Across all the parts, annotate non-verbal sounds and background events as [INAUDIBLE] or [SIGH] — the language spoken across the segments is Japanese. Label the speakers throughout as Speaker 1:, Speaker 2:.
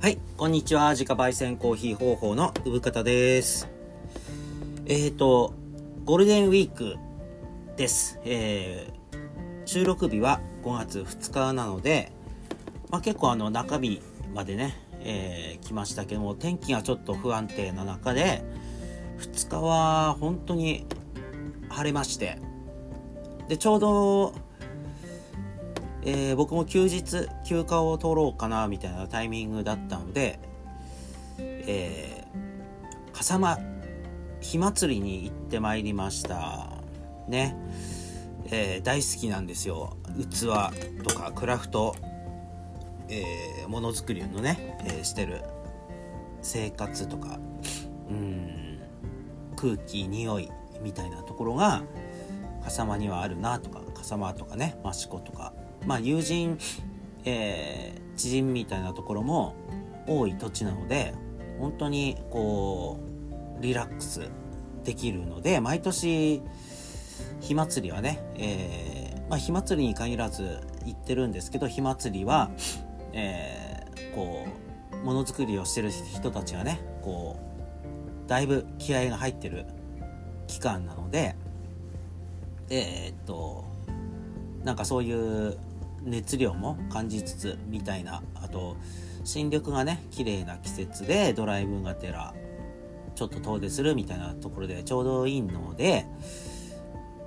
Speaker 1: はい、こんにちは。自家焙煎コーヒー方法の産方です。えーと、ゴールデンウィークです。えー、収録日は5月2日なので、まあ、結構あの中日までね、えー来ましたけども、天気がちょっと不安定な中で、2日は本当に晴れまして、で、ちょうど、えー僕も休日休暇を取ろうかなみたいなタイミングだったので、えー、笠間火祭りに行ってまいりました。ね、えー大好きなんですよ。器とかクラフト、えものづくりのね、えしてる。生活とか。うん。空気匂いみたいなところが笠間にはあるなとか笠間とかね益子とか。まあ友人、えー知人みたいなところも多い土地なので本当にこうリラックスできるので毎年火祭りはね、えーまあ、火祭りに限らず行ってるんですけど火祭りは、えーこうものづくりをしてる人たちがねこうだいぶ気合が入ってる期間なのでえーっとなんかそういう熱量も感じつつみたいなあと新緑がね綺麗な季節でドライブがてらちょっと遠出するみたいなところでちょうどいいので、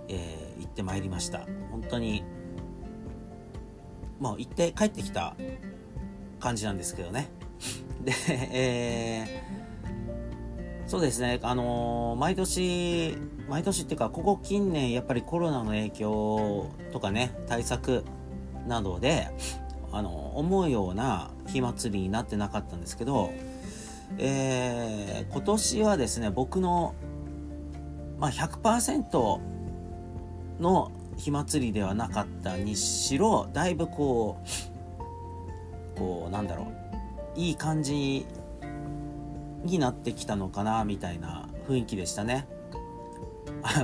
Speaker 1: えー行ってまいりました。本当にもう行って帰ってきた感じなんですけどね。[LAUGHS] で、えーそうですね、あのー毎年、毎年っていうか、ここ近年、やっぱりコロナの影響とかね、対策などで、あの思うような火祭りになってなかったんですけど、えー今年はですね、僕の、まあ、100%の火祭りではなかったにしろ、だいぶこう、こう、なんだろう、いい感じになってきたのかなみたいな雰囲気でしたね。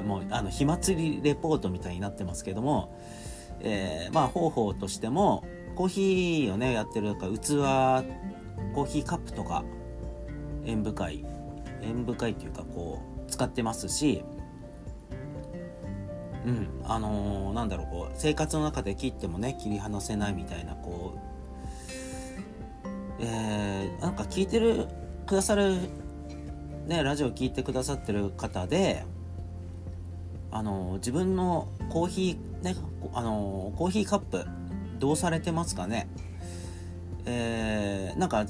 Speaker 1: もうあの火祭りレポートみたいになってますけども、えーまあ方法としてもコーヒーをねやってるか器コーヒーカップとか縁深い縁深いっていうかこう使ってますしうんあのーなんだろうこう生活の中で切ってもね切り離せないみたいなこうえーなんか聞いてるくださるねラジオ聞いてくださってる方であの自分のコーヒーねあのコーヒーカップどうされてますかね？えーなんか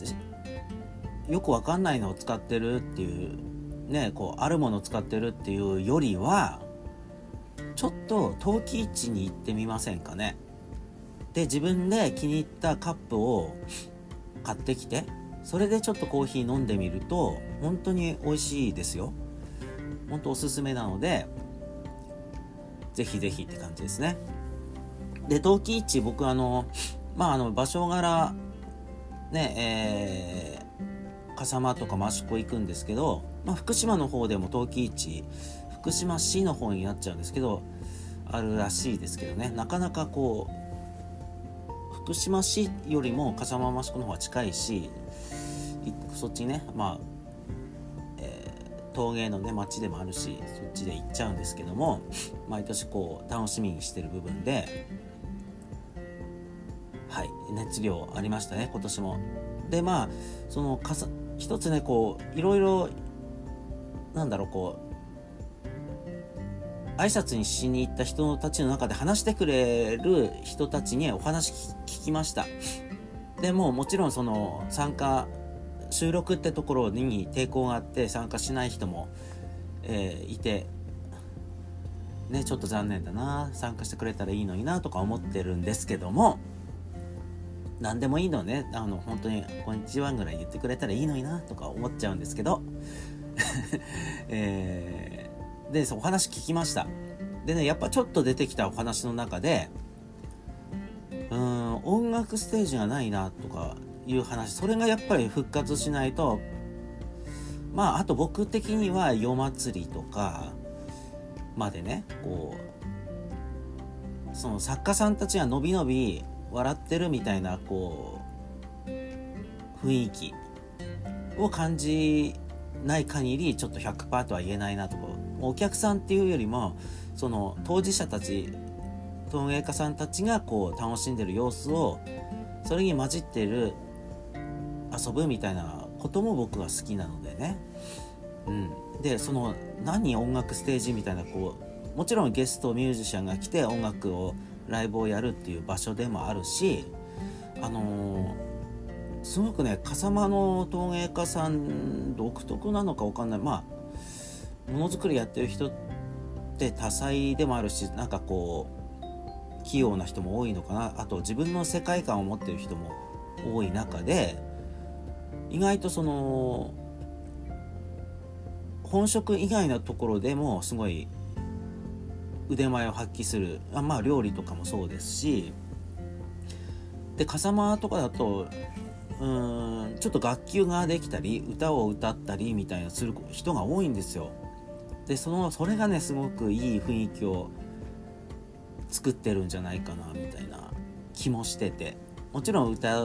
Speaker 1: よくわかんないのを使ってるっていうねこうあるものを使ってるっていうよりはちょっと陶器市に行ってみませんかね？で自分で気に入ったカップを買ってきてそれでちょっとコーヒー飲んでみると本当に美味しいですよ。本当おすすめなのでぜひぜひって感じですね。で陶器市僕あのまああの場所柄ねえー笠間とか益子行くんですけど、まあ、福島の方でも陶器市福島市の方になっちゃうんですけどあるらしいですけどね。なかなかこう福島市よりも笠間益子の方が近いしそっちねまあ、陶芸のね町でもあるしそっちで行っちゃうんですけども毎年こう楽しみにしてる部分ではい熱量ありましたね今年も。でまあそのかさ一つねこういろいろなんだろうこう挨拶にしに行った人たちの中で話してくれる人たちにお話聞聞きました。でももちろんその参加収録ってところに抵抗があって参加しない人も、えーいてねちょっと残念だな。参加してくれたらいいのになとか思ってるんですけども何でもいいのね。あの本当に「こんにちは」ぐらい言ってくれたらいいのになとか思っちゃうんですけど。[LAUGHS] えーでお話聞きました。でねやっぱちょっと出てきたお話の中でうーん音楽ステージがないなとかいう話。それがやっぱり復活しないとまああと僕的には夜祭りとかまでねこうその作家さんたちがのびのび笑ってるみたいなこう雰囲気を感じない限りちょっと100%とは言えないなとお客さんっていうよりもその当事者たち陶芸家さんたちがこう楽しんでる様子をそれに混じってる遊ぶみたいなことも僕は好きなのでね、うん、でその何音楽ステージみたいなこうもちろんゲストミュージシャンが来て音楽をライブをやるっていう場所でもあるしあのー、すごくね笠間の陶芸家さん独特なのか分かんない。まあものづくりやってる人って多彩でもあるしなんかこう器用な人も多いのかな。あと自分の世界観を持ってる人も多い中で意外とその本職以外のところでもすごい腕前を発揮するあまあ料理とかもそうですしで笠間とかだとうんちょっと楽器ができたり歌を歌ったりみたいなする人が多いんですよ。でそのそれがねすごくいい雰囲気を作ってるんじゃないかなみたいな気もしてて。もちろん歌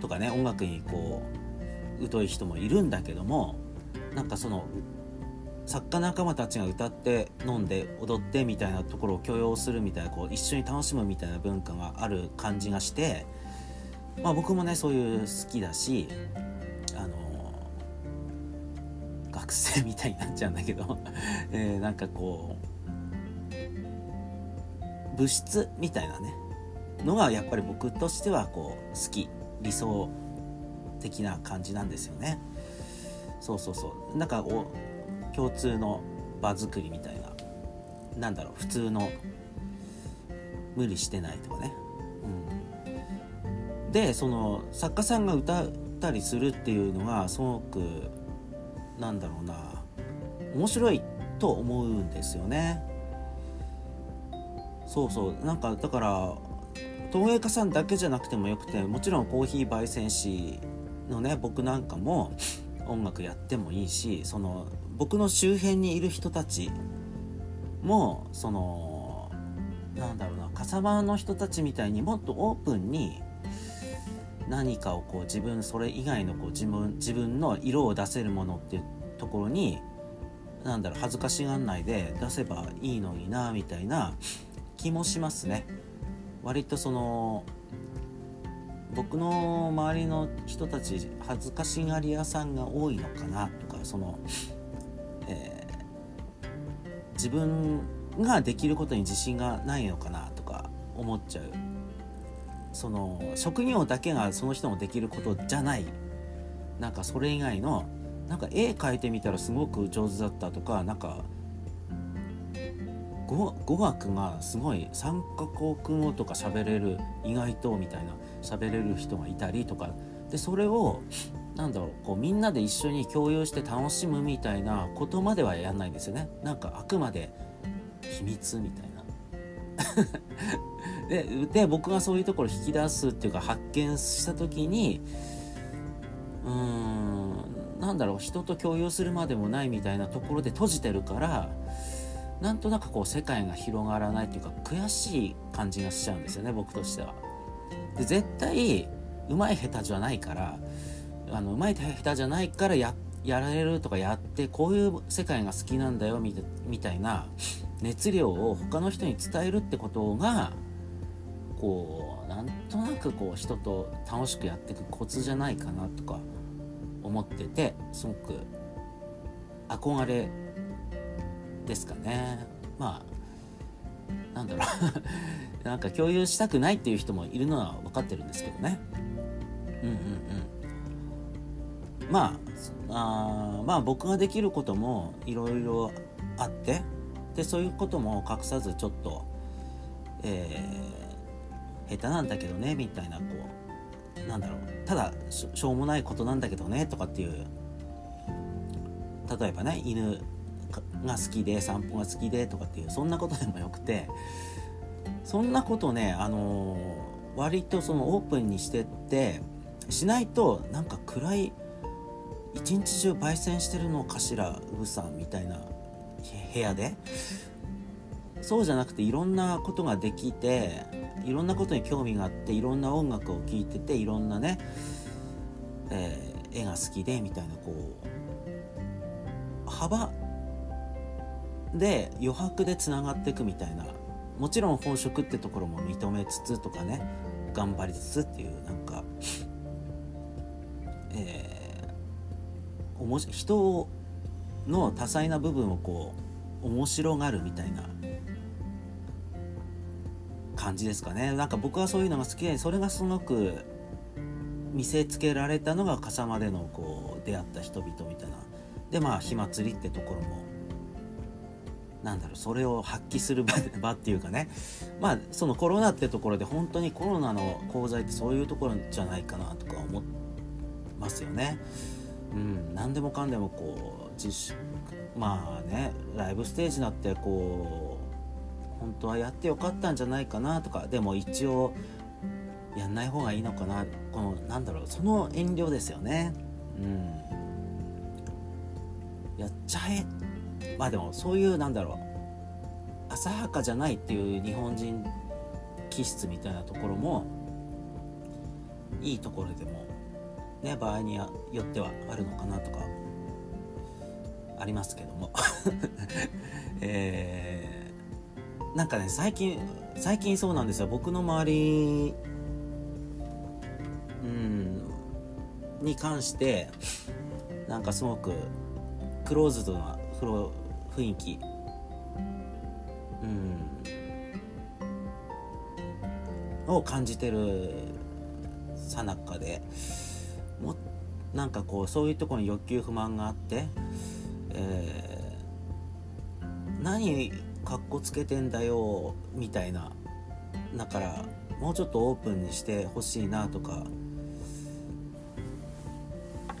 Speaker 1: とかね音楽にこう疎い人もいるんだけどもなんかその作家仲間たちが歌って飲んで踊ってみたいなところを許容するみたいなこう一緒に楽しむみたいな文化がある感じがしてまあ僕もねそういう好きだしあの学生みたいになっちゃうんだけど [LAUGHS] え、なんかこう物質みたいなねのがやっぱり僕としてはこう好き理想的な感じなんですよね。そうそうそう。なんかお共通の場作りみたいな。なんだろう。普通の無理してないとかね、うん、でその作家さんが歌ったりするっていうのがすごくなんだろうな。面白いと思うんですよね。そうそう。なんかだから陶芸家さんだけじゃなくてもよくてもちろんコーヒー焙煎士のね僕なんかも音楽やってもいいしその僕の周辺にいる人たちもそのなんだろうな笠間の人たちみたいにもっとオープンに何かをこう自分それ以外のこう自分自分の色を出せるものっていうところになんだろう恥ずかしがんないで出せばいいのになみたいな気もしますね。割とその僕の周りの人たち恥ずかしがり屋さんが多いのかなとかそのえー、自分ができることに自信がないのかなとか思っちゃう。その職業だけがその人のできることじゃない。なんかそれ以外のなんか絵描いてみたらすごく上手だったとかなんか語学がすごい3カ国語とか喋れる意外とみたいな。喋れる人がいたりとか。でそれをなんだろうこうみんなで一緒に共有して楽しむみたいなことまではやんないんですよね。なんかあくまで秘密みたいな。[LAUGHS] でで僕がそういうところ引き出すっていうか発見した時にうーんなんだろう人と共有するまでもないみたいなところで閉じてるからなんとなくこう世界が広がらないっていうか悔しい感じがしちゃうんですよね僕としては。で絶対うまい下手じゃないからあのうまい下手じゃないからややられるとかやってこういう世界が好きなんだよみたいな熱量を他の人に伝えるってことがこうなんとなくこう人と楽しくやっていくコツじゃないかなとか思っててすごく憧れですかね。まあなんだろう。[LAUGHS] なんか共有したくないっていう人もいるのは分かってるんですけどね。うんうんうん。まああまあ僕ができることもいろいろあってでそういうことも隠さずちょっと、えー、下手なんだけどねみたいなこうなんだろう。ただしょうもないことなんだけどねとかっていう例えばね犬が好きで散歩が好きでとかっていうそんなことでもよくてそんなことねあのー、割とそのオープンにしてってしないとなんか暗い一日中焙煎してるのかしらウブさんみたいな部屋で。そうじゃなくていろんなことができていろんなことに興味があっていろんな音楽を聴いてていろんなねえー、絵が好きでみたいなこう幅で余白でつながっていくみたいな。もちろん本職ってところも認めつつとかね。頑張りつつっていうなんかえー、おもし人の多彩な部分をこう面白がるみたいな。感じですかね。なんか僕はそういうのが好きでそれがすごく見せつけられたのが笠間でのこう出会った人々みたいな。でまあ火祭りってところもなんだろうそれを発揮する場っていうかねまあそのコロナってところで本当にコロナの功罪ってそういうところじゃないかなとか思いますよね。うん、何でもかんでもこう自粛まあねライブステージになってこう本当はやってよかったんじゃないかなとかでも一応やんない方がいいのかなこのなんだろうその遠慮ですよね。うん、やっちゃえまあでもそういうなんだろう浅はかじゃないっていう日本人気質みたいなところもいいところでもね場合によってはあるのかなとかありますけども。[LAUGHS] えー、なんかね最近最近そうなんですよ。僕の周りうんに関してなんかすごくクローズドなその雰囲気。うん。を感じてるさなかで。もなんかこうそういうところに欲求不満があって、えー、何かっこつけてんだよみたいな。だからもうちょっとオープンにしてほしいなとか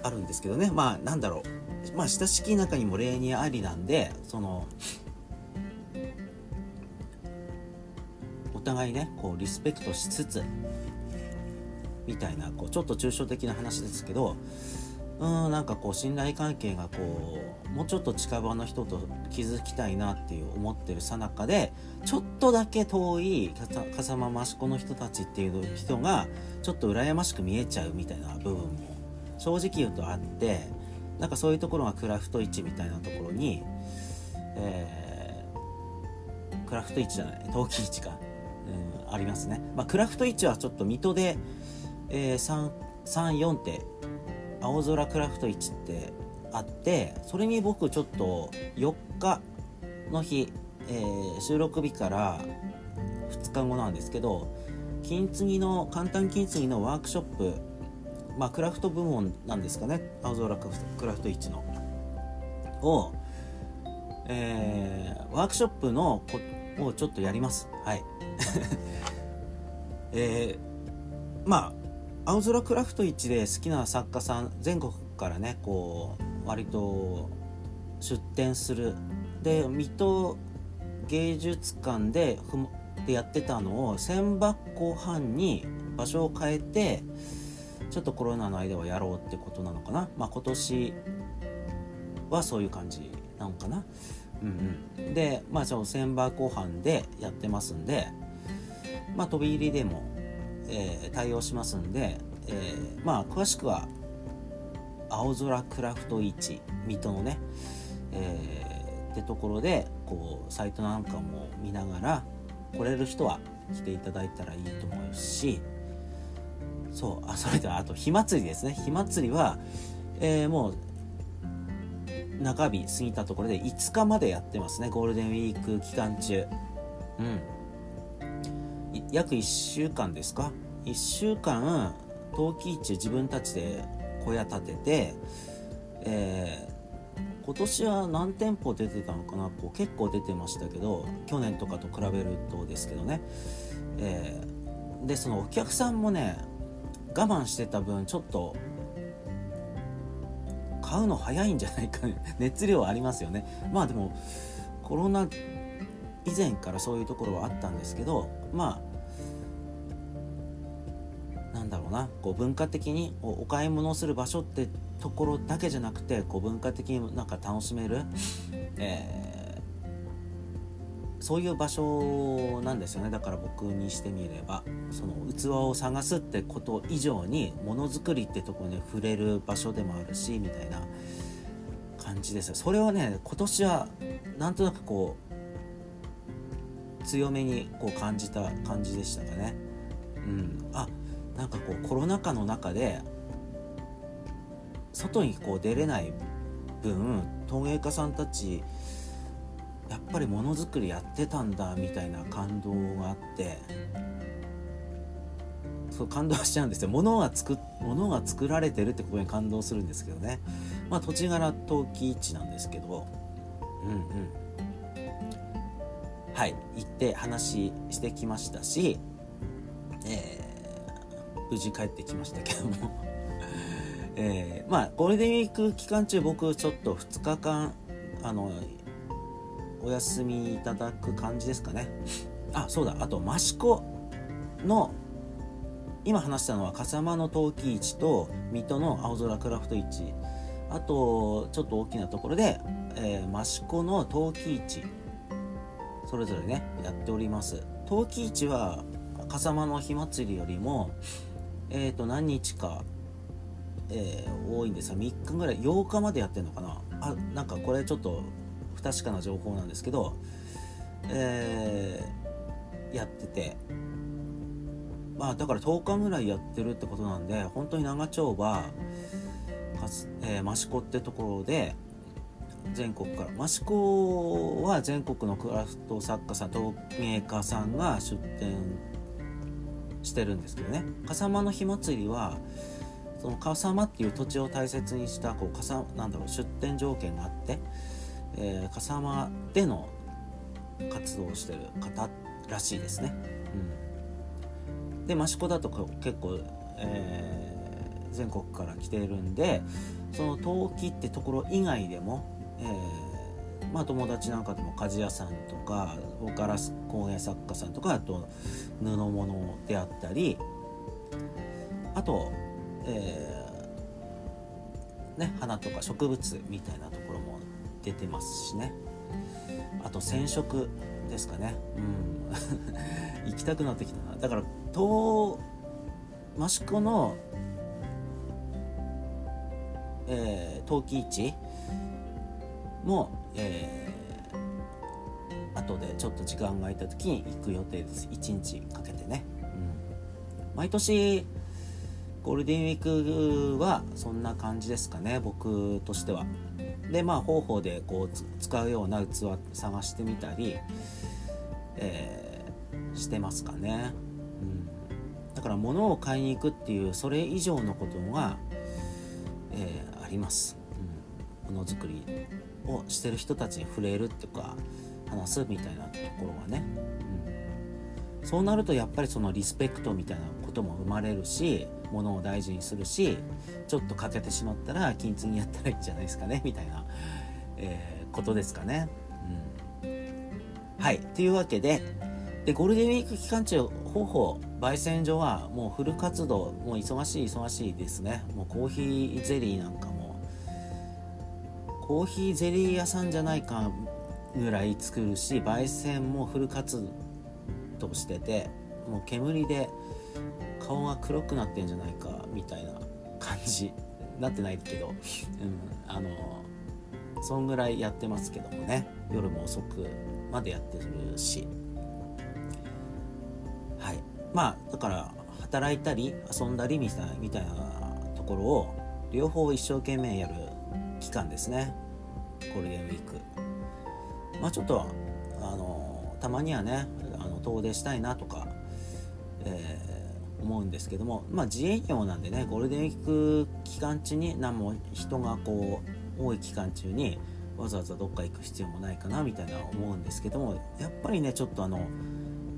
Speaker 1: あるんですけどね。まあなんだろう。まあ親しき中にも礼にありなんでそのお互いねこうリスペクトしつつみたいなこうちょっと抽象的な話ですけどうんなんかこう信頼関係がこうもうちょっと近場の人と築きたいなっていう思ってるさなかでちょっとだけ遠い風間益子の人たちっていう人がちょっと羨ましく見えちゃうみたいな部分も正直言うとあってなんかそういうところがクラフト市みたいなところに、えー、クラフト市じゃない陶器市か、うん、ありますね、まあ、クラフト市はちょっと水戸でえー、34って青空クラフト市ってあってそれに僕ちょっと4日の日、えー、収録日から2日後なんですけど金継ぎの簡単金継ぎのワークショップまあクラフト部門なんですかね。青空クラフト市の。を、えー、ワークショップのこをちょっとやります。はい。[LAUGHS] えー、まあ青空クラフト市で好きな作家さん全国からねこう割と出展する。で水戸芸術館でふでやってたのを千箱半に場所を変えてちょっとコロナの間はやろうってことなのかな、まあ、今年はそういう感じなのかな？うんうん。でまあその千箱半でやってますんでまあ飛び入りでもえー、対応しますんで、えー、まあ詳しくは青空クラフト市水戸のね、えー、ってところでこうサイトなんかも見ながら来れる人は来ていただいたらいいと思うしそうあそれではあと火祭りですね。火祭りは、えー、もう中日過ぎたところで5日までやってますね。ゴールデンウィーク期間中。うん。約1週間ですか？1週間陶器市自分たちで小屋建てて、えー、今年は何店舗出てたのかな？こう結構出てましたけど去年とかと比べるとですけどね、えー、でそのお客さんもね我慢してた分ちょっと買うの早いんじゃないか、[LAUGHS] 熱量ありますよね。まあでもコロナ以前からそういうところはあったんですけどまあなんだろうな。こう文化的にお買い物をする場所ってところだけじゃなくてこう文化的になんか楽しめる、えー、そういう場所なんですよね。だから僕にしてみればその器を探すってこと以上にものづくりってとこに触れる場所でもあるしみたいな感じです。それはね今年はなんとなくこう強めにこう感じた感じでしたかね。うん。あなんかこうコロナ禍の中で外にこう出れない分陶芸家さんたちやっぱりものづくりやってたんだみたいな感動があってそう感動しちゃうんですよ。物が作物が作られてるってことに感動するんですけどね。まあ土地柄陶器市なんですけど。うんうん。はい。行って話してきましたし、えー、無事帰ってきましたけども。[LAUGHS] えー、まあゴールデンウィーク期間中僕ちょっと2日間あのお休みいただく感じですかね。あそうだ。あと益子の今話したのは笠間の陶器市と水戸の青空クラフト市。あとちょっと大きなところで、えー、益子の陶器市。それぞれねやっております。陶器市は笠間の火祭りよりもえっ、ー、と何日かえー、多いんです。が3日ぐらい8日までやってんのかな。あなんかこれちょっと確かな情報なんですけど、えー、やってて。まあだから10日ぐらいやってるってことなんで本当に長丁場かす、えー、益子ってところで全国から。益子は全国のクラフト作家さん陶芸家さんが出店してるんですけどね。笠間の火祭りはその笠間っていう土地を大切にしたこう笠なんだろう出店条件があって、えー、笠間での活動をしてる方らしいですね。うん、で益子だと結構、えー、全国から来てるんでその陶器ってところ以外でも、えー、まあ、友達なんかでも鍛冶屋さんとかガラス工芸作家さんとかあと布物であったりあとえー、ね、花とか植物みたいなところも出てますしね。あと染色ですかね。うん。[LAUGHS] 行きたくなってきたな。だから東益子のえー、陶器市も、えー、後でちょっと時間が空いた時に行く予定です。1日かけてね、うん、毎年ゴールデンウィークはそんな感じですかね。僕としては。でまあ方法でこう使うような器探してみたり、えー、してますかね、うん、だから物を買いに行くっていうそれ以上のことが、えー、あります、うん、ものづくりをしてる人たちに触れるとか話すみたいなところはね、うん、そうなるとやっぱりそのリスペクトみたいなことも生まれるしものを大事にするしちょっと欠けてしまったら金継ぎやったらいいんじゃないですかねみたいな、えー、ことですかね。うん、はい。というわけででゴールデンウィーク期間中方法焙煎所はもうフル活動もう忙しい忙しいですね。もうコーヒーゼリーなんかもコーヒーゼリー屋さんじゃないかぐらい作るし焙煎もフル活動しててもう煙で顔が黒くなってんじゃないかみたいな感じ。なってないけど、うん、あのそんぐらいやってますけどもね。夜も遅くまでやってるし。はい。まあだから働いたり遊んだりみたいなところを両方一生懸命やる期間ですね。ゴールデンウィーク。まあちょっとあのたまにはねあの遠出したいなとか、えー思うんですけども、まあ、自営業なんでねゴールデンウィーク期間中に何も人がこう多い期間中にわざわざどっか行く必要もないかなみたいな思うんですけどもやっぱりねちょっとあの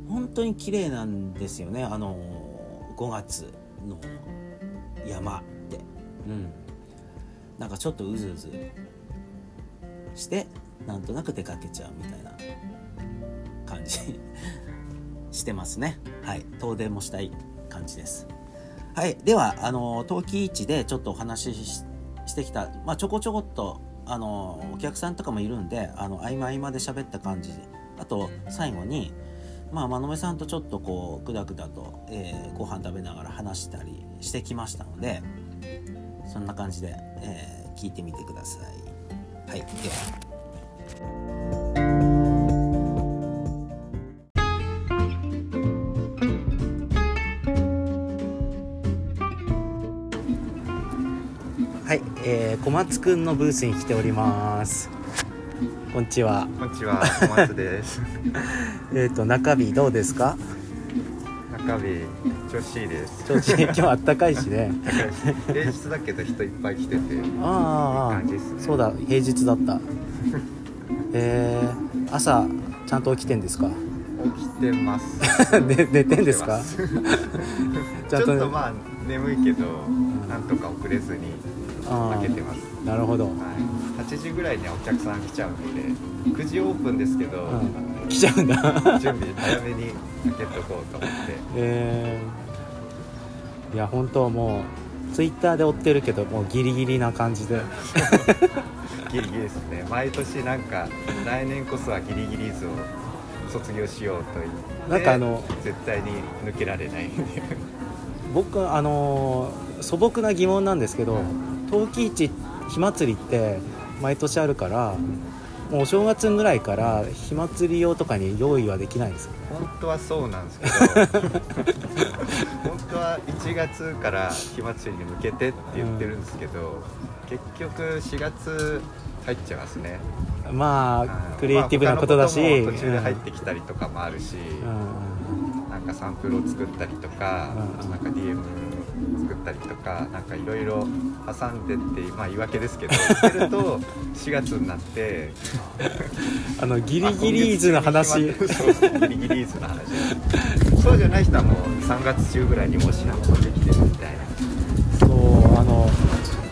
Speaker 1: 本当に綺麗なんですよね。あの5月の山って。うん。なんかちょっとうずうずしてなんとなく出かけちゃうみたいな。感じ。してますね。はい。遠出もしたい。感じです。はい。では、あの、陶器市でちょっとお話ししてきた、まあ、ちょこちょこっと、あの、お客さんとかもいるんで、あの、合間合間で喋った感じあと最後にまあ、真野さんとちょっとこうくだくだと、えー、ご飯食べながら話したりしてきましたのでそんな感じで、えー、聞いてみてください。はい、では松くんのブースに来ております。こんにちは。
Speaker 2: こんにちは、小松です。[LAUGHS]
Speaker 1: えっと中日どうですか？
Speaker 2: 中日調子いいです。
Speaker 1: 調子いい。[LAUGHS] 今日あったかいしね。
Speaker 2: 平日だけど人いっぱい来てて。
Speaker 1: ああ、ね、そうだ平日だった。えー、朝ちゃんと起きてんですか？
Speaker 2: 起きてます。
Speaker 1: 寝 [LAUGHS] 寝てんですか？
Speaker 2: ちゃんと、ね、まあ眠いけど、なんとか遅れずに開けてます。
Speaker 1: なるほど。はい。
Speaker 2: 8時ぐらいにはお客さん来ちゃうんで9時オープンですけど、
Speaker 1: うん、来ちゃうんだ。
Speaker 2: 準備早めに開けとこうと思って。
Speaker 1: えー、いや本当もうツイッターで追ってるけどもうギリギリな感じで。[LAUGHS]
Speaker 2: ギリギリですね。毎年なんか来年こそはギリギリ図を卒業しようと言ってなんかあの絶対に抜けられない。
Speaker 1: 僕あの素朴な疑問なんですけど、陶器市火祭りって毎年あるからもうお正月ぐらいから火祭り用とかに用意はできないんです
Speaker 2: 本当はそうなんですけど本当は1月から火祭りに向けてって言ってるんですけど、うん、結局4月入っちゃいますね。
Speaker 1: まあクリエイティブなことだし、
Speaker 2: まあ、途中で入ってきたりとかもあるし、うん、なんかサンプルを作ったりとか、うん、なんか DM 作ったりとかなんかいろいろ挟んでってまあ言い訳ですけど [LAUGHS] てると4月になって
Speaker 1: あのギリギリーズの話。ギリギリ
Speaker 2: ーズの話。そうじゃない人はもう3月中ぐらいにもう品物できてるみたい
Speaker 1: な。そうあの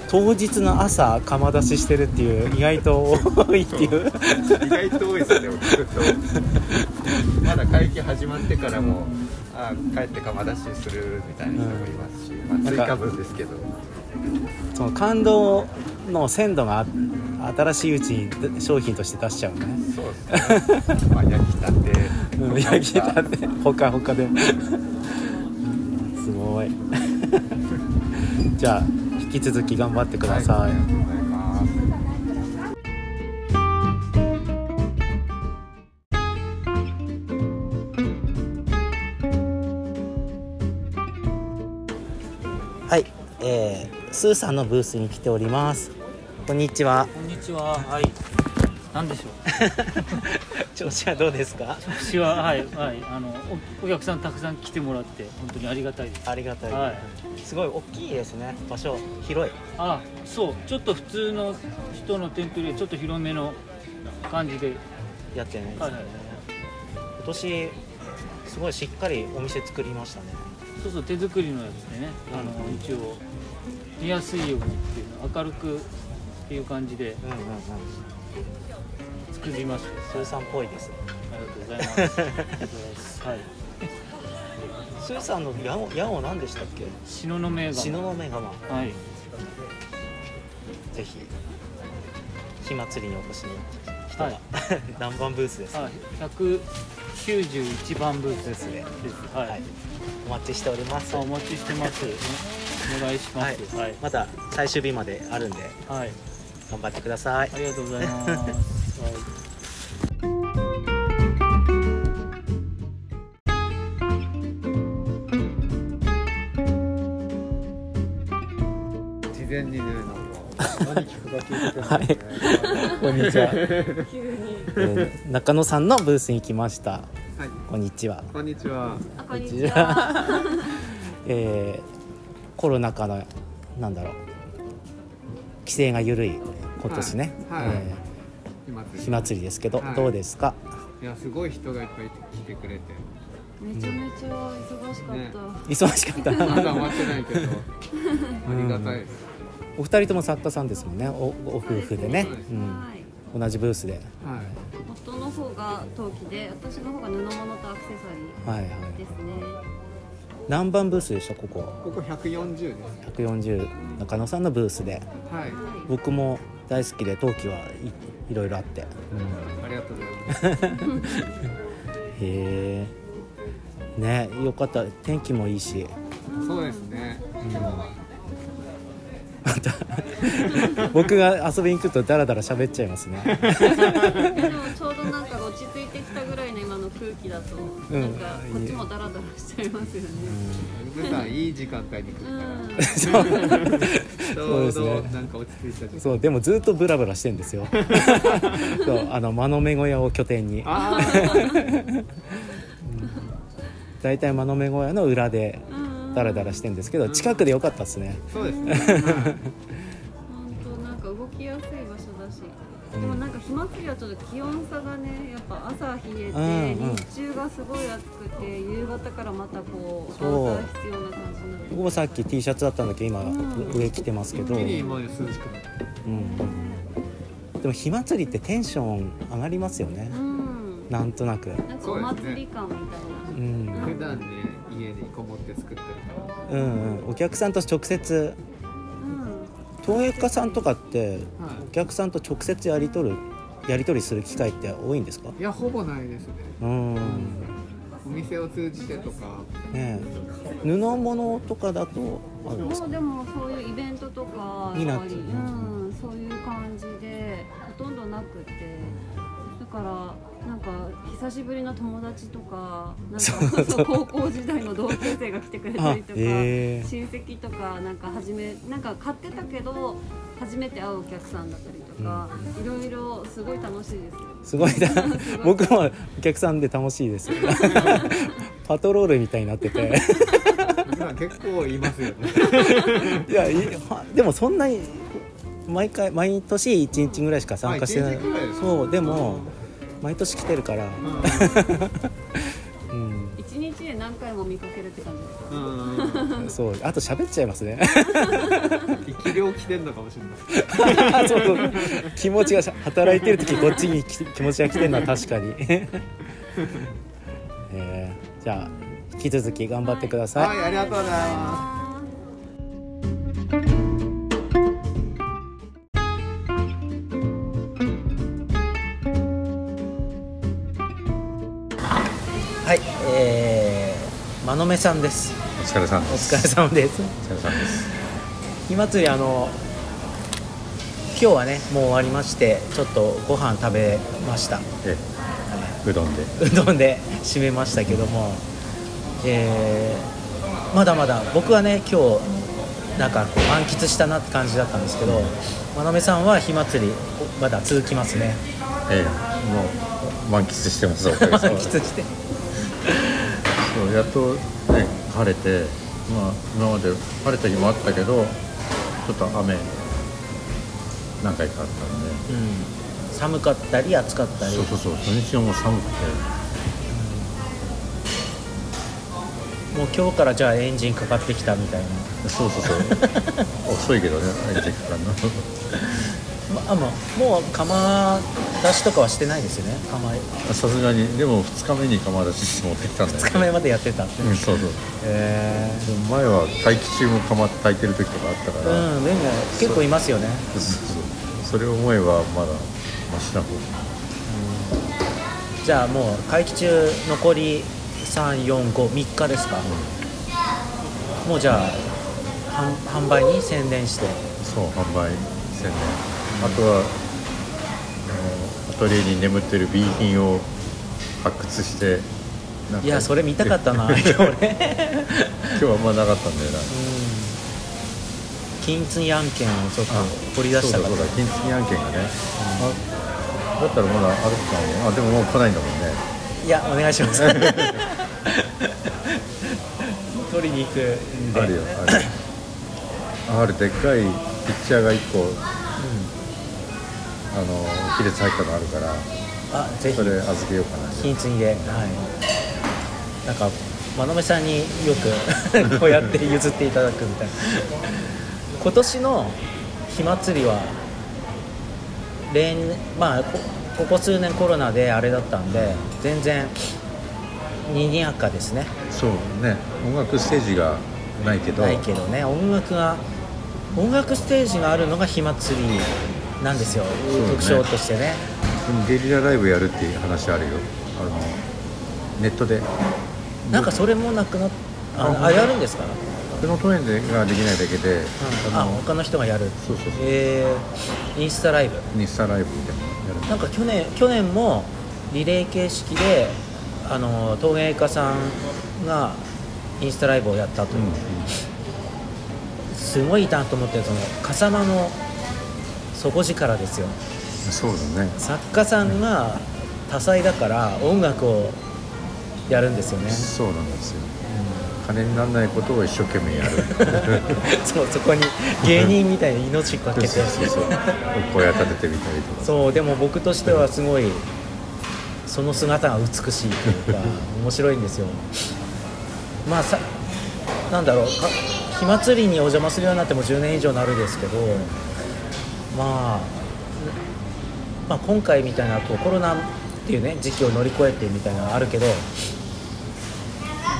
Speaker 1: 当日の朝釜出ししてるっていう意外と多いっていう。
Speaker 2: 意外と多いですね聞くと。まだ会期始まってからもあ帰って釜出しするみたいな人もいますし、うん、まあ、追加分ですけど
Speaker 1: その感動の鮮度が新しいうちに商品として出しちゃうね。
Speaker 2: そうですね、まあ、焼きたて、
Speaker 1: うん、焼きたて。ほかほかですごい。[LAUGHS] じゃあ引き続き頑張ってください、はいスーさんのブースに来ております。こんにちは。
Speaker 3: こんにちは。はい。何でしょう？[LAUGHS]
Speaker 1: 調子はどうですか？
Speaker 3: 調子ははいはい。あのお客さんたくさん来てもらって本当にありがたいです。
Speaker 1: ありがたい、はい、すごい大きいですね。場所広い。
Speaker 3: あそう。ちょっと普通の人のテントよりちょっと広めの感じで。
Speaker 1: やってるんですね、はいはい、今年すごいしっかりお店作りましたね。
Speaker 3: そうそう手作りのやつでね、あの一応見やすいようにっていうの明るくっていう感じで作りました、
Speaker 1: スーさんっぽいです。
Speaker 3: ありがとうございます。ありがとうございますはい。
Speaker 1: スーさんの屋号屋号何でしたっけ？
Speaker 3: 東雲
Speaker 1: 釜。東雲釜。
Speaker 3: はい。
Speaker 1: ぜひ火祭りにお越しに人は、はい、[LAUGHS] 何番ブースですか、はい、
Speaker 3: 191番ブースですね。
Speaker 1: はい、はい、お待ちしております。
Speaker 3: お待ちしてますお願いします、
Speaker 1: はい、また最終日まであるんで、はい、頑張ってください。
Speaker 3: ありがとうございます、はい
Speaker 2: 事前にねなんか何聞くか聞いてて、ね、
Speaker 1: はい、こんにちは、[LAUGHS] えー、中野さんのブースに来ました。はい、こんにちは。
Speaker 2: こんにちは。
Speaker 4: こんにちは。[LAUGHS]
Speaker 1: えー、コロナ禍のなんだろう規制が緩い今年ね、はい。はい、えー、火祭り。ですけど、はい、どうですか？
Speaker 2: いやすごい人がいっぱい来てくれて。
Speaker 4: めちゃめちゃ忙しかった、ね、
Speaker 1: 忙しかった。[LAUGHS]
Speaker 2: まだ終わってないけど。[LAUGHS] ありがたいです、
Speaker 1: お二人とも作家さんですもんね。おご夫婦でね、うん、同じブースで、はい、
Speaker 4: 夫の方が陶器で私の方が布物とアクセサリーですね、はいはい
Speaker 1: 何番ブースでした？ここ
Speaker 2: ここ140です。
Speaker 1: 140中野さんのブースで、はい、僕も大好きで陶器はいろいろあって、
Speaker 5: うん、ありがとうございます。[LAUGHS] へ
Speaker 1: え。ねよかった。天気もいいし。
Speaker 5: そうですね、うん。
Speaker 1: また [LAUGHS] 僕が遊びに来るとダラダラ喋っちゃいますね。でも
Speaker 4: ちょうどなんか落ち着いてきたぐらいの今の空気だと、うん、なんかこっちもダラダラしちゃいますよね、
Speaker 5: うん、普段いい時間帯に来るから、うん、そう。ですね。なんか落ち着いた
Speaker 1: そうでもずっとブラブラしてんですよ。[LAUGHS] そうあの間の目小屋を拠点に。大体間の目小屋の裏で、うんダラダラしてんですけど、近くでよかったですね。
Speaker 5: そうですね [LAUGHS]
Speaker 4: でもなんか火祭りはちょっと気温差がねやっぱ朝冷えて、うんうん、日中がすごい暑くて夕方からまたこうダウン必要な感じになって
Speaker 1: 僕もさっき T シャツだったんだけど今、うん、上着てますけど、うん、
Speaker 5: で
Speaker 1: も火祭りってテンション上がりますよね、うん、なんとなく。なん
Speaker 4: かお祭り感みたいな、
Speaker 5: うん、普段ね家にこもって作ってるから。
Speaker 1: うんうん。お客さんと直接陶芸家さんとかって、お客さんと直接やり取るやり取りする機会って多いんですか？
Speaker 5: いやほぼないですね。うん。お店を通じてとか。
Speaker 1: ね布物とかだと
Speaker 4: あるんですか？でもそういうイベントとか
Speaker 1: になっう
Speaker 4: ん、そういう感じでほとんどなくて。だからなんか久しぶりの友達とかなんか高校時代の同級生が来てくれたりとか、[LAUGHS] えー、親戚とかなんか初めなんか買ってたけど初めて会うお客さんだったりとか、うん、いろいろすごい楽しいです
Speaker 1: すごい [LAUGHS] 僕もお客さんで楽しいです。[LAUGHS] パトロールみたいになってて。
Speaker 5: 結構いますよね。
Speaker 1: いやでもそんなに毎回毎年1日ぐらいしか参加してない、そうでも、毎年来てるから、うん。
Speaker 4: うん。一日で何回も見かけるって感じです
Speaker 1: か、うん、そう。あと喋っちゃいますね。[LAUGHS]
Speaker 5: 生き量来てんのかもしれ
Speaker 1: ない。[LAUGHS] そう。そう気持ちが働いてる時こっちに気持ちが来てるのは確かに。[LAUGHS] えー、じゃあ引き続き頑張ってください、
Speaker 5: はい、はい、ありがとうございます
Speaker 1: 間野目さんです。
Speaker 6: お疲れさん
Speaker 1: お疲れ様です。
Speaker 6: お疲れ様です。
Speaker 1: 火祭りあの今日はねもう終わりましてちょっとご飯食べました。え
Speaker 6: え。うどんで。
Speaker 1: うどんで締めましたけども、えー、まだまだ僕はね今日なんかこう満喫したなって感じだったんですけど真鍋さんは火祭りまだ続きますね。
Speaker 6: ええもう満喫してます [LAUGHS] 満
Speaker 1: 喫して
Speaker 6: そうやっとね晴れて、まあ、今まで晴れた日もあったけどちょっと雨何回かあったんで、
Speaker 1: うん、寒かったり暑かったり。
Speaker 6: そうそうそう。土日はもう寒くて、
Speaker 1: うん、もう今日からじゃあエンジンかかってきたみたいな。
Speaker 6: そうそうそう。[LAUGHS] 遅いけどねエンジンかかるの
Speaker 1: まあまあもう釜出しとかはしてないですよね。釜。
Speaker 6: さすがに。でも2日目に釜出し持ってきたんだよ、
Speaker 1: ね、2日目までやってた、うん、
Speaker 6: そうそう。
Speaker 1: へえ
Speaker 6: ー、前は待機中も釜炊いてる時とかあったから。
Speaker 1: うんでも結構いますよね。
Speaker 6: そうそうそれを思えばまだマシな方、うん、
Speaker 1: じゃあもう会期中残り3453日ですか、うん、もうじゃあ販売に専念して。
Speaker 6: そう販売宣伝あとはアトリエに眠ってる B 品を発掘して
Speaker 1: いやそれ見たかったな [LAUGHS] 今日今日
Speaker 6: はあんまなかったんだよな。
Speaker 1: 金継ぎ案件をちょっと掘り出したからそうだ
Speaker 6: 金継ぎ案件がね、うん、だったらまだあるかも。あでももう来ないんだもんね。
Speaker 1: いやお願いします。[LAUGHS] 取りに行くんで。
Speaker 6: あるよある。ある。でっかいピッチャーが1個あの亀裂入ったのあるから
Speaker 1: あぜひ。
Speaker 6: それ預けようかな。
Speaker 1: 金継ぎで。はい。なんか真鍋さんによく [LAUGHS] こうやって譲っていただくみたいな。今年の火祭りは例年まあここ数年コロナであれだったんで全然にぎやかですね。
Speaker 6: そうね。音楽ステージがないけど。
Speaker 1: ないけどね。音楽が音楽ステージがあるのが火祭りなんですよ、
Speaker 6: ね。
Speaker 1: 特徴としてね。
Speaker 6: でもゲリラライブやるっていう話あるよ。あのネットで。
Speaker 1: なんかそれもなくなっああやるんですか、
Speaker 6: 僕のトレンでができないだけで、
Speaker 1: あ他の人がやる。
Speaker 6: そうそうそう。
Speaker 1: えー、インスタライブ。
Speaker 6: 日産ライブみたいなのやる。
Speaker 1: なんか去年去年もリレー形式であの陶芸家さんがインスタライブをやったという、すごいなと思ってその笠間の底力ですよ。
Speaker 6: そうだね。
Speaker 1: 作家さんが多彩だから音楽をやるんですよね。
Speaker 6: そうなんですよ。金にならないことを一生懸命やる。[LAUGHS]
Speaker 1: そうそこに芸人みたいに命かけて。
Speaker 6: そうそうそう小屋立ててみたりとか。
Speaker 1: そうでも僕としてはすごいその姿が美しいというか [LAUGHS] 面白いんですよ。まあさなんだろうか火祭りにお邪魔するようになっても10年以上になるですけど、まあ、まあ今回みたいなこうコロナっていうね時期を乗り越えてみたいなのがあるけど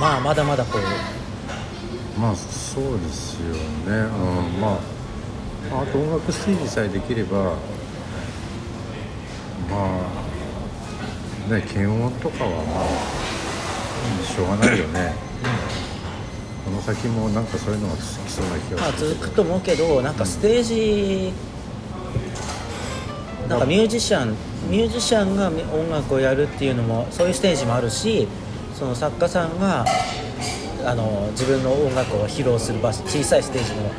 Speaker 1: まあまだまだこう
Speaker 6: まあそうですよね、うん、まああと音楽ステージさえできればまあね検温とかはまあしょうがないよね、この先もなんかそういうのが続きそうな気
Speaker 1: まあ
Speaker 6: がする
Speaker 1: 続くと思うけどなんかステージなんかミュージシャンミュージシャンが音楽をやるっていうのもそういうステージもあるしその作家さんがあの自分の音楽を披露する場所小さいステージも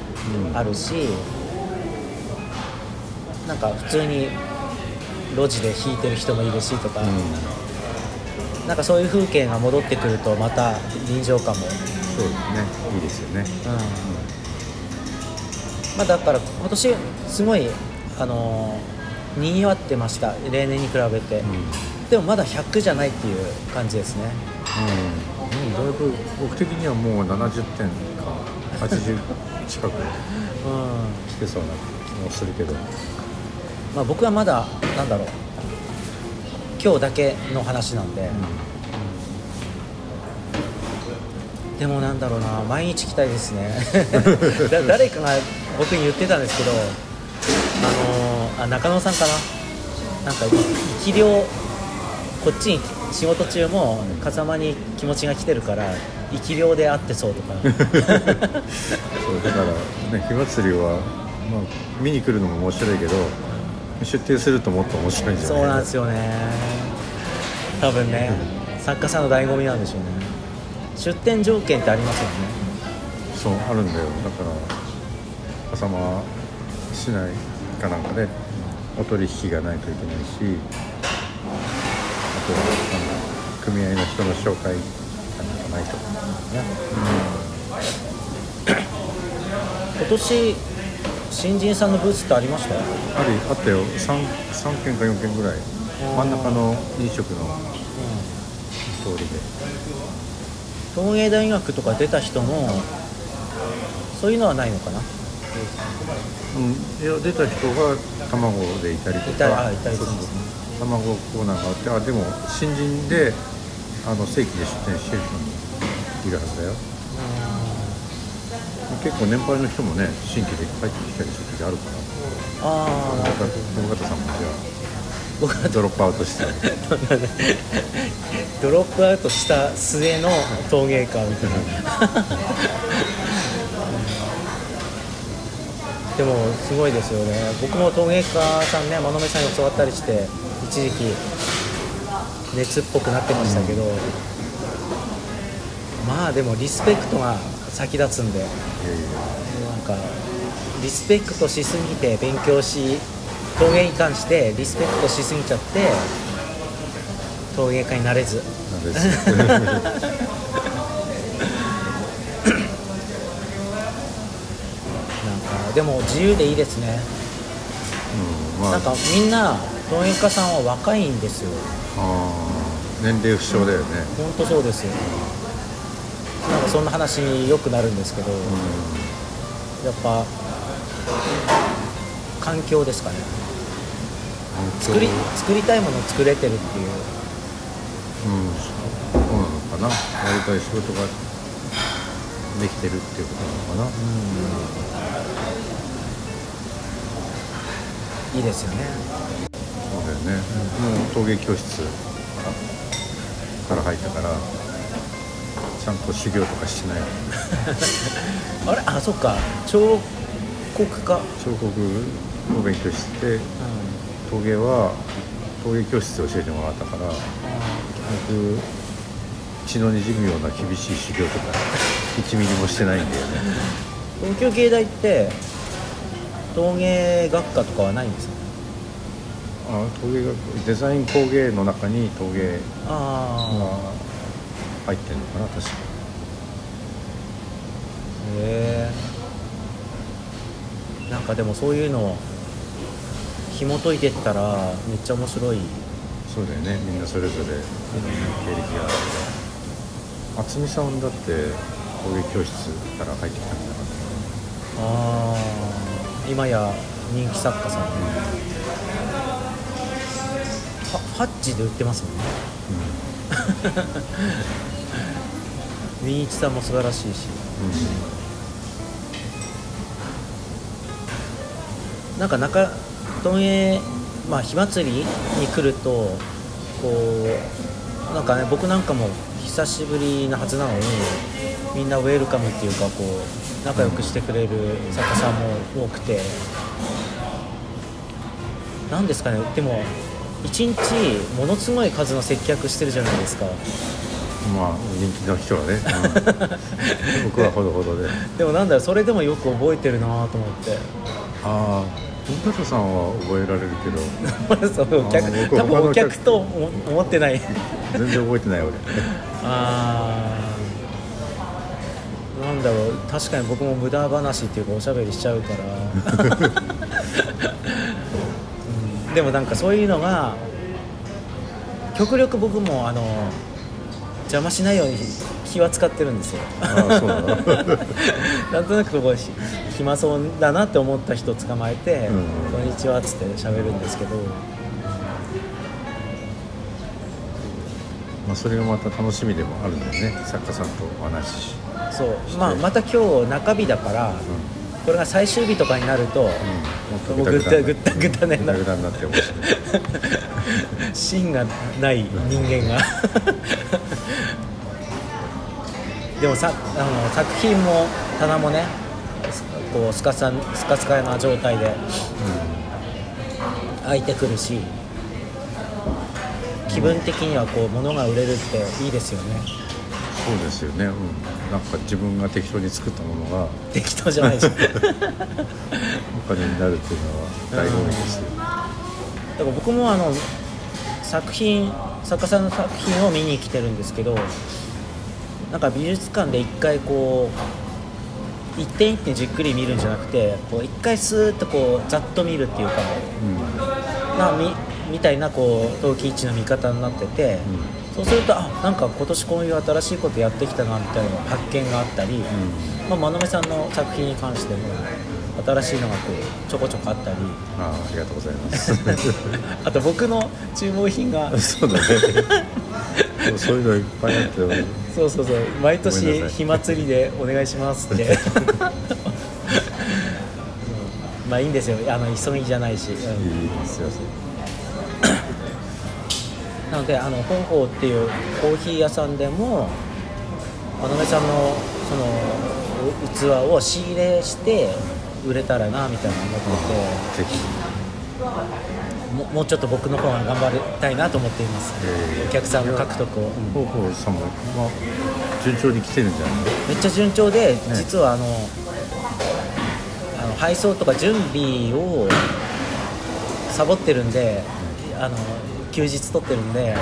Speaker 1: あるし、なんか普通に路地で弾いてる人もいるしとか、なんかそういう風景が戻ってくるとまた臨場感も。
Speaker 6: そうですね。いいですよね。
Speaker 1: まあ、だから今年すごいあのーにぎわってました例年に比べて、でもまだ100じゃないっていう感じですね。
Speaker 6: うん、うん、だいぶ僕的にはもう70点か80近く [LAUGHS]
Speaker 1: うん。
Speaker 6: 来てそうな気もするけど。
Speaker 1: まあ僕はまだなんだろう。今日だけの話なんで、でもなんだろうな。毎日来たいですね。[LAUGHS] だ [LAUGHS] 誰かが僕に言ってたんですけどあのーあ中野さんかな？なんか生き量こっちに仕事中も風間に気持ちが来てるから生き量であってそうとか。
Speaker 6: そうだからね火祭りは、まあ、見に来るのも面白いけど出店するともっと面白いんじゃない？
Speaker 1: そうなんですよね。多分ね作家さんの醍醐味なんでしょうね。出店条件ってありますよね。
Speaker 6: そうあるんだよ。だから笠間市内かなんかでお取引がないといけないしあとはなんだ組合の人の紹介がなんかないとね。
Speaker 1: 今年新人さんのブースってありました？
Speaker 6: ありあったよ。3, 三軒か4軒ぐらい。真ん中の飲食の通りで。
Speaker 1: 陶芸大学とか出た人のそういうのはないのかな？
Speaker 6: うん、いや出た人が卵でいたりとか。卵コーナーがあってあでも新人であの正規で出店してる人もいるはずだよ。結構年配の人もね新規で帰ってきたりする時あるから。
Speaker 1: ああなるほど
Speaker 6: 信方さんもじゃ
Speaker 1: 僕は
Speaker 6: あドロップアウトして [LAUGHS]
Speaker 1: ドロップアウトした末の陶芸家みたいな [LAUGHS] でもすごいですよね。僕も陶芸家さんね真鍋さんに教わったりして一時期熱っぽくなってましたけど、まあでもリスペクトが先立つんでなんかリスペクトしすぎて勉強し陶芸に関してリスペクトしすぎちゃって陶芸家になれず [LAUGHS]
Speaker 6: なんで
Speaker 1: も自由でいいですね。
Speaker 6: うんまあ。
Speaker 1: なんかみんな陶芸家さんは若いんですよ。
Speaker 6: 年齢不詳だよね。
Speaker 1: 本当そうです。よなんかそんな話によくなるんですけど、やっぱ環境ですかね。作り作りたいものを作れてるっていう。
Speaker 6: うんそうなのかな。やりたい仕事ができてるっていうことなのかな、
Speaker 1: いいですよね。
Speaker 6: そうだよね、もう陶芸教室から入ったからちゃんと修行とかしてない。[LAUGHS]
Speaker 1: あれ？あそっか。彫刻家、
Speaker 6: 彫刻を勉強して陶芸は陶芸教室で教えてもらったから僕血のにじむような厳しい修行とか1ミリもしてないんだよね。[LAUGHS]
Speaker 1: 東京芸大って陶芸学科とかはないんですか？
Speaker 6: あ陶芸学デザイン工芸の中に陶芸が
Speaker 1: あ
Speaker 6: 入ってるのかな確か。
Speaker 1: あへえんかでもそういうのを紐解いてったらめっちゃ面白い。
Speaker 6: そうだよね。みんなそれぞれ経歴がある。から渥美さんだって陶芸教室から入ってきたんじゃなかった
Speaker 1: ああ今や人気作家さん、はハッチで売ってますもんね。ウィンイチさんも素晴らしいし。なんか中東映まあ火祭りに来るとこうなんかね僕なんかも久しぶりなはずなのにみんなウェルカムっていうかこう仲良くしてくれる作家さんも多くて。なんですかね。でも1日ものすごい数の接客してるじゃないですか。
Speaker 6: まあ人気の人はね、うん。[LAUGHS] 僕はほどほどで。
Speaker 1: でもなんだろうそれでもよく覚えてるなと思って。
Speaker 6: ああ文方さんは覚えられるけど。
Speaker 1: そ [LAUGHS] うお客多分お
Speaker 6: 客
Speaker 1: 客と思思ってない。
Speaker 6: 全然覚えてない俺。[LAUGHS]
Speaker 1: あーなんだろう確かに僕も無駄話っていうかおしゃべりしちゃうから、うん。でもなんかそういうのが極力僕もあの邪魔しないように気は使ってるんですよ。
Speaker 6: な
Speaker 1: んとなくこうひ暇そうだなって思った人捕まえて「
Speaker 6: うん。
Speaker 1: こんにちは」っつって喋るんですけど。
Speaker 6: まあそれがまた楽しみでもあるんだよね作家さんとお話しし
Speaker 1: そう、まあ、また今日中日だから、これが最終日とかになると、
Speaker 6: も
Speaker 1: うぐったぐったぐったね。
Speaker 6: ぐたぐたになって
Speaker 1: 芯がない人間が。でもさあの作品も棚もねすこうスカスカスカスカな状態で開いてくるし気分的にはこう物が売れるっていいですよね
Speaker 6: そうですよね、うん、なんか自分が適当に作ったものが
Speaker 1: 適当じゃないし。だ [LAUGHS] か
Speaker 6: お金になるっていうのは醍醐味ですよ、
Speaker 1: ら僕もあの作品作家さんの作品を見に来てるんですけどなんか美術館で一回こう一点一点じっくり見るんじゃなくてこう一回スーッとこうざっと見るっていうかなみみたいなこう陶器市の見方になってて、そうするとあなんか今年こういう新しいことやってきたなみたいな発見があったり、まあ、真鍋さんの作品に関しても新しいのがこうちょこちょこあったり。
Speaker 6: ああありがとうございます。[LAUGHS]
Speaker 1: あと僕の注文品が。
Speaker 6: そうだね。そういうのいっぱいあって。[LAUGHS]
Speaker 1: そうそうそう。毎年火祭りでお願いしますって。う [LAUGHS] んまあいいんですよ。あの急ぎじゃないし、うん。
Speaker 6: いいすいません
Speaker 1: なのであの本坊っていうコーヒー屋さんでも真鍋さんのその器を仕入れして売れたらなみたいな思っててももうちょっと僕の方が頑張りたいなと思っています、
Speaker 6: えー
Speaker 1: お客さんの獲得を、うん
Speaker 6: 広報さんも、まあ、順調に来てるんじゃない？
Speaker 1: めっちゃ順調で、実はあのあの配送とか準備をサボってるんで、あの休日取ってるんで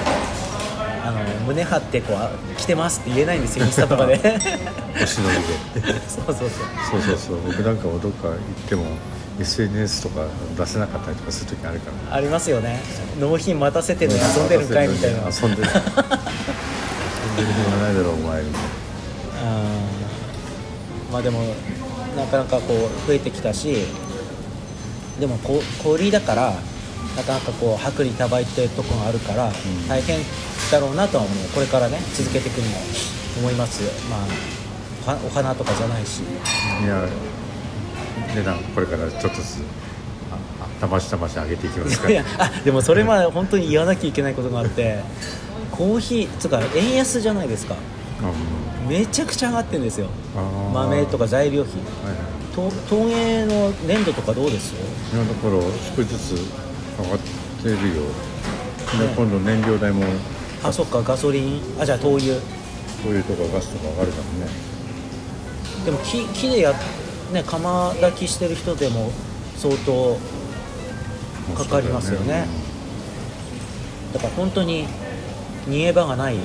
Speaker 1: あの胸張ってこう来てますって言えないんですよインスタとかで。
Speaker 6: 星野で。[LAUGHS]
Speaker 1: そうそうそう。
Speaker 6: そうそうそう。僕なんかもどっか行っても SNS とか出せなかったりとかする時あるから。
Speaker 1: ありますよね。納品待たせてるのに遊んでるんかいみたいな。
Speaker 6: 遊んでる。遊んでる暇ないだろお前みたい
Speaker 1: うん。まあでもなかなかこう増えてきたしでもこ小売りだからなかなかこう薄利多売っていうところがあるから、大変だろうなとは思う。これからね続けていくにも思います。まあお花とかじゃないし。
Speaker 6: ないや値段これからちょっとずつあたましたまし上げていきますか。
Speaker 1: いやあでもそれは本当に言わなきゃいけないことがあってコーヒーつうか円安じゃないですか。
Speaker 6: うん。
Speaker 1: めちゃくちゃ上がってるんですよ。豆とか材料費。
Speaker 6: はいはい。
Speaker 1: と陶芸の粘土とかどうです？
Speaker 6: いやだから少しずつ上がってるよ。で今度燃料代も。
Speaker 1: あそっかガソリン。あじゃあ灯油。
Speaker 6: 灯油とかガスとか上がるからね。
Speaker 1: でも木木でやね釜炊きしてる人でも相当かかりますよね。だから本当に逃げ場がない。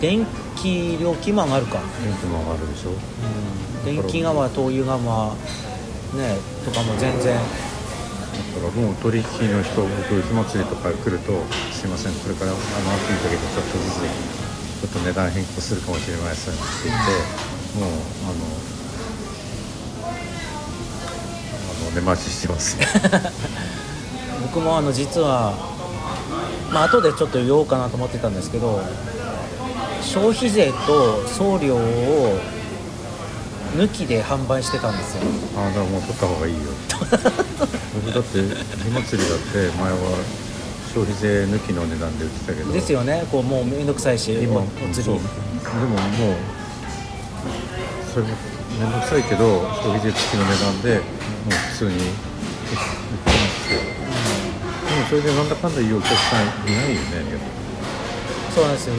Speaker 1: 電気料金も上がるか、
Speaker 6: 電気も上がるでしょ。
Speaker 1: 電気側灯油側ねとかも全然
Speaker 6: だからもう取引の人僕火祭りとか来ると「すいませんこれからあの秋にかけてちょっとずつちょっと値段変更するかもしれません」って言ってもうあのあの根回ししてますよ
Speaker 1: 僕もあの実はまあ後でちょっと言おうかなと思ってたんですけど消費税と送料を抜きで販売してたんですよ。
Speaker 6: ああだからもう取った方がいいよ [LAUGHS] 僕だって火祭りだって前は消費税抜きの値段で売ってたけど
Speaker 1: ですよね。こうもう面倒くさいし
Speaker 6: 今
Speaker 1: おお釣り。
Speaker 6: でももうそれも面倒くさいけど消費税付きの値段でもう普通に売ってますよ、でもそれでなんだかんだ言うお客さんいないよね
Speaker 1: そうなんですよ。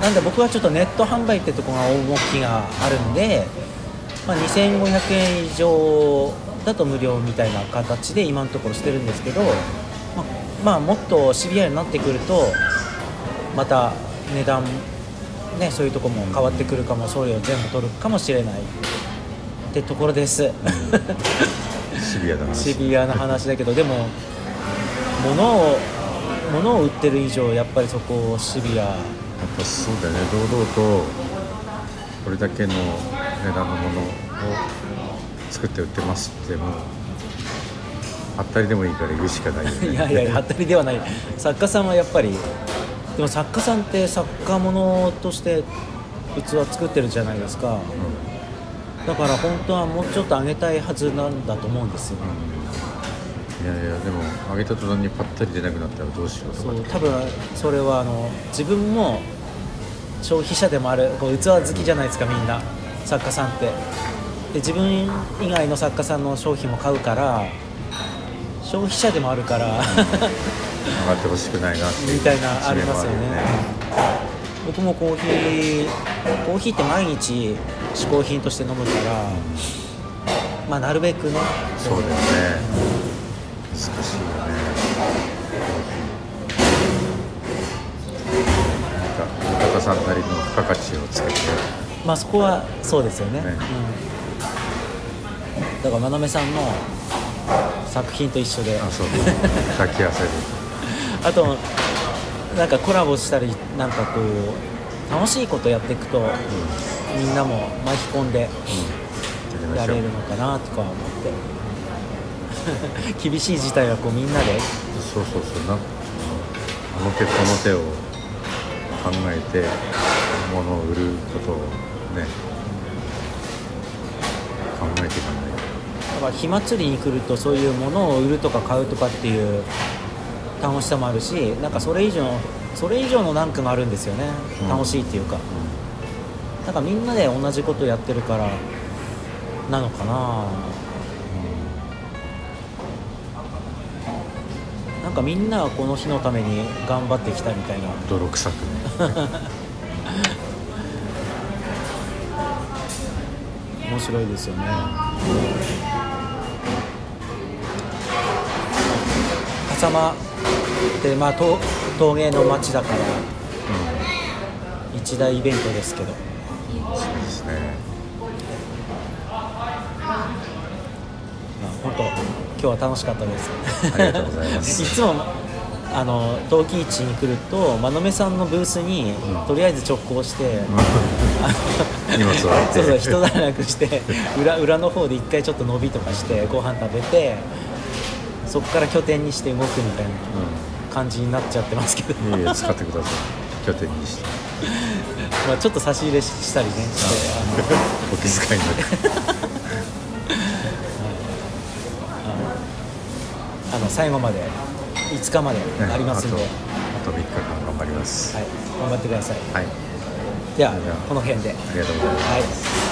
Speaker 1: なんで僕はちょっとネット販売ってとこが重きがあるんで、まあ、2500円以上だと無料みたいな形で今のところしてるんですけど、まあ、まあもっとシビアになってくるとまた値段ねそういうとこも変わってくるかも送料全部取るかもしれないってところです。
Speaker 6: シビアだな
Speaker 1: シビアな話だけどでも物を物を売ってる以上やっぱりそこをシビア。
Speaker 6: やっぱそうだよね。堂々とこれだけの値段のものを作って売ってますってもう当たりでもいいから言うしかないよね。[LAUGHS]
Speaker 1: いやいやいや当たりではない。作家さんはやっぱりでも作家さんって作家物として器作ってるじゃないですか。だから本当はもうちょっと上げたいはずなんだと思うんですよ。
Speaker 6: いやいやでも上げた途端にパッタリ出なくなったらどうしようとか
Speaker 1: そう多分それはあの自分も消費者でもあるこう器好きじゃないですかみんな。作家さんってで自分以外の作家さんの商品も買うから消費者でもあるから
Speaker 6: 上がってほしくないな
Speaker 1: みたいなありますよね。
Speaker 6: 一面もあ
Speaker 1: 僕もコーヒーコーヒーって毎日嗜好品として飲むからまあなるべくね。
Speaker 6: そうだよね。難しいよね。なんか豊さんなりの付加価値をつけて。
Speaker 1: まあそこはそうですよね。
Speaker 6: ね。
Speaker 1: うん、だから真鍋さんの作品と一緒で。
Speaker 6: あそう。かき合わせる [LAUGHS]
Speaker 1: あとなんかコラボしたりなんかこう楽しいことやっていくと、みんなも巻き込んで
Speaker 6: う
Speaker 1: やれるのかなとか思って。[LAUGHS] 厳しい事態はこうみんなで。
Speaker 6: そうそうそう。なあの手この手を考えて物を売ることをねか
Speaker 1: ら火祭りに来るとそういうものを売るとか買うとかっていう楽しさもあるしなんかそれ以上それ以上のなんかがあるんですよね、
Speaker 6: うん。
Speaker 1: 楽しいっていうか。なんかみんなで同じことやってるからなのかな。なんかみんなはこの日のために頑張ってきたみたいな。
Speaker 6: 泥臭くね。[LAUGHS]
Speaker 1: 面白いですよね笠間ってまあ陶陶芸の街だから一大イベントですけど。
Speaker 6: そうですね。
Speaker 1: まあ本当今日は楽しかったです。
Speaker 6: ありがとうございます。[LAUGHS]
Speaker 1: いつもあの陶器市に来ると真鍋さんのブースに、とりあえず直行して、[LAUGHS]
Speaker 6: 荷物を置いて。[LAUGHS]
Speaker 1: そうそう人だらなくして裏裏の方で一回ちょっと伸びとかしてご飯食べてそこから拠点にして動くみたいな感じになっちゃってますけど、
Speaker 6: いいえ使ってください。拠点にして。[LAUGHS]
Speaker 1: まあちょっと差し入れしたりねして
Speaker 6: お気遣い。なく
Speaker 1: あの最後まで5日までありますんで、
Speaker 6: ねあとあと3日間頑張ります。
Speaker 1: はい、頑張ってください。
Speaker 6: はい、
Speaker 1: ではこの辺で。
Speaker 6: ありがとうございます。
Speaker 1: はい